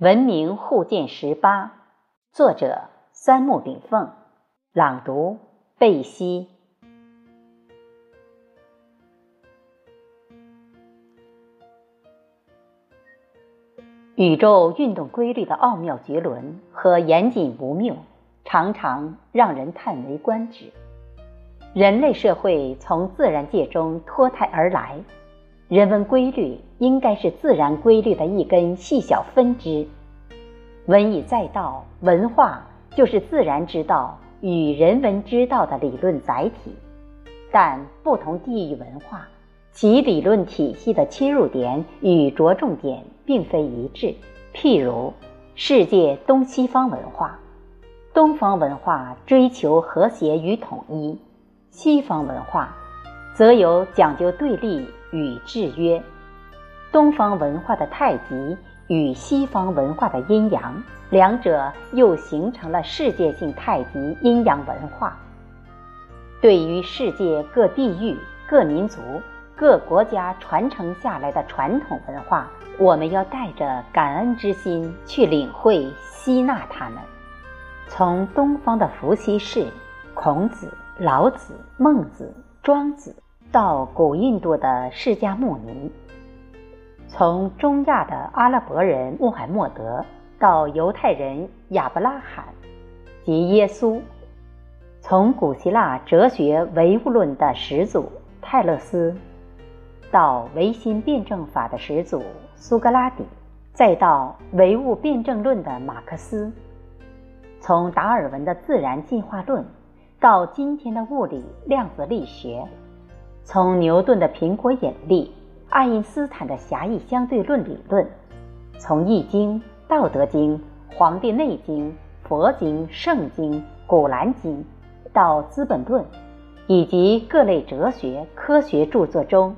文明互鉴十八，作者三木炳凤，朗读贝西。宇宙运动规律的奥妙绝伦和严谨不谬，常常让人叹为观止。人类社会从自然界中脱胎而来。人文规律应该是自然规律的一根细小分支。文以载道，文化就是自然之道与人文之道的理论载体。但不同地域文化，其理论体系的切入点与着重点并非一致。譬如，世界东西方文化，东方文化追求和谐与统一，西方文化则有讲究对立。与制约，东方文化的太极与西方文化的阴阳，两者又形成了世界性太极阴阳文化。对于世界各地域、各民族、各国家传承下来的传统文化，我们要带着感恩之心去领会、吸纳它们。从东方的伏羲氏、孔子、老子、孟子、庄子。到古印度的释迦牟尼，从中亚的阿拉伯人穆罕默德到犹太人亚伯拉罕及耶稣，从古希腊哲学唯物论的始祖泰勒斯，到唯心辩证法的始祖苏格拉底，再到唯物辩证论的马克思，从达尔文的自然进化论到今天的物理量子力学。从牛顿的苹果引力，爱因斯坦的狭义相对论理论，从《易经》《道德经》《黄帝内经》《佛经》《圣经》《古兰经》，到《资本论》，以及各类哲学、科学著作中，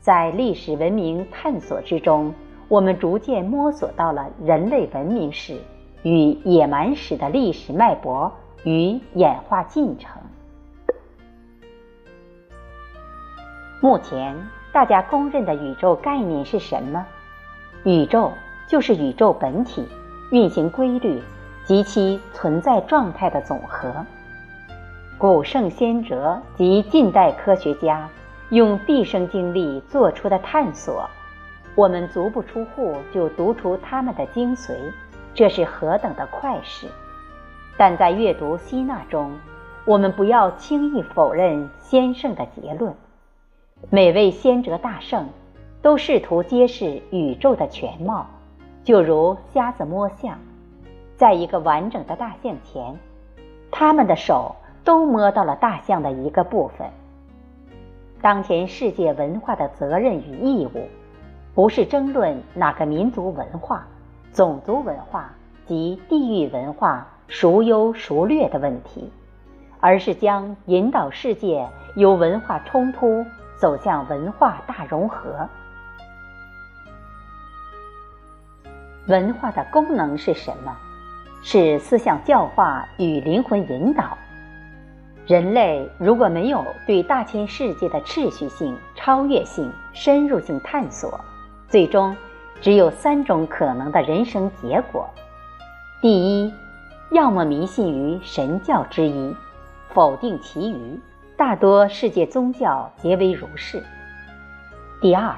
在历史文明探索之中，我们逐渐摸索到了人类文明史与野蛮史的历史脉搏与演化进程。目前大家公认的宇宙概念是什么？宇宙就是宇宙本体、运行规律及其存在状态的总和。古圣先哲及近代科学家用毕生精力做出的探索，我们足不出户就读出他们的精髓，这是何等的快事！但在阅读吸纳中，我们不要轻易否认先生的结论。每位先哲大圣，都试图揭示宇宙的全貌，就如瞎子摸象，在一个完整的大象前，他们的手都摸到了大象的一个部分。当前世界文化的责任与义务，不是争论哪个民族文化、种族文化及地域文化孰优孰劣的问题，而是将引导世界由文化冲突。走向文化大融合。文化的功能是什么？是思想教化与灵魂引导。人类如果没有对大千世界的秩序性、超越性、深入性探索，最终只有三种可能的人生结果：第一，要么迷信于神教之一，否定其余。大多世界宗教皆为如是。第二，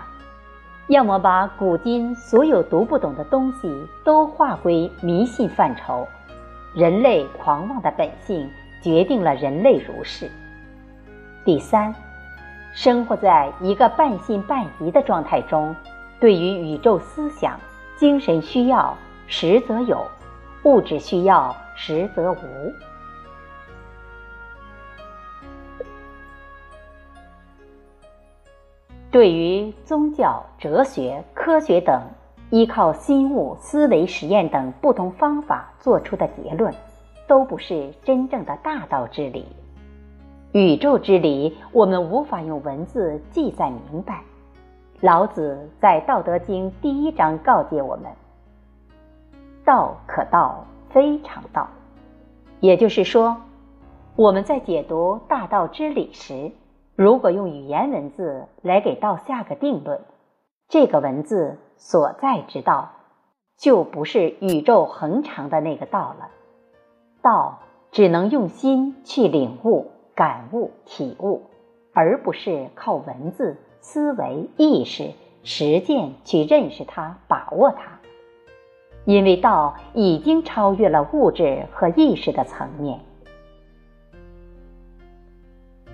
要么把古今所有读不懂的东西都划归迷信范畴，人类狂妄的本性决定了人类如是。第三，生活在一个半信半疑的状态中，对于宇宙思想、精神需要，实则有；物质需要，实则无。对于宗教、哲学、科学等依靠心物思维实验等不同方法做出的结论，都不是真正的大道之理。宇宙之理，我们无法用文字记载明白。老子在《道德经》第一章告诫我们：“道可道，非常道。”也就是说，我们在解读大道之理时。如果用语言文字来给道下个定论，这个文字所在之道，就不是宇宙恒常的那个道了。道只能用心去领悟、感悟、体悟，而不是靠文字、思维、意识、实践去认识它、把握它。因为道已经超越了物质和意识的层面，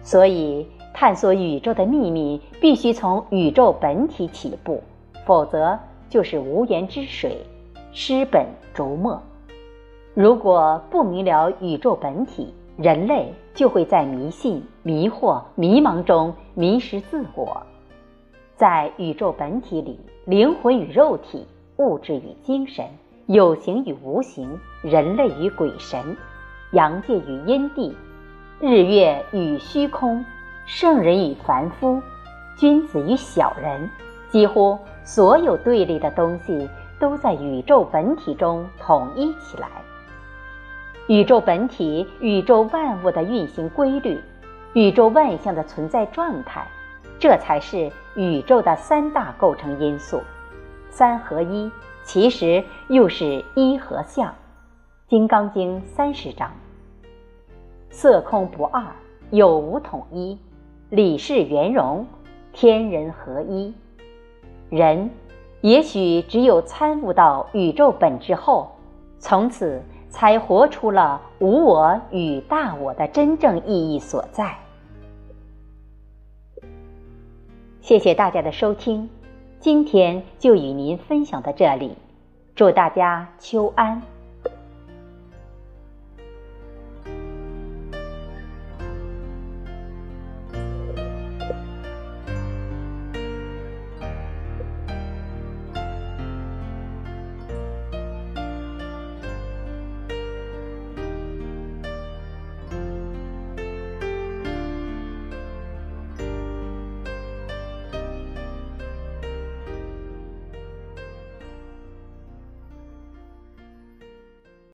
所以探索宇宙的秘密必须从宇宙本体起步，否则就是无源之水，失本逐末。如果不明了宇宙本体，人类就会在迷信、迷惑、迷茫中迷失自我。在宇宙本体里，灵魂与肉体，物质与精神。有形与无形，人类与鬼神，阳界与阴地，日月与虚空，圣人与凡夫，君子与小人，几乎所有对立的东西都在宇宙本体中统一起来。宇宙本体，宇宙万物的运行规律，宇宙万象的存在状态，这才是宇宙的三大构成因素，三合一。其实又是一和相，《金刚经》三十章。色空不二，有无统一，理事圆融，天人合一。人也许只有参悟到宇宙本质后，从此才活出了无我与大我的真正意义所在。谢谢大家的收听。今天就与您分享到这里，祝大家秋安。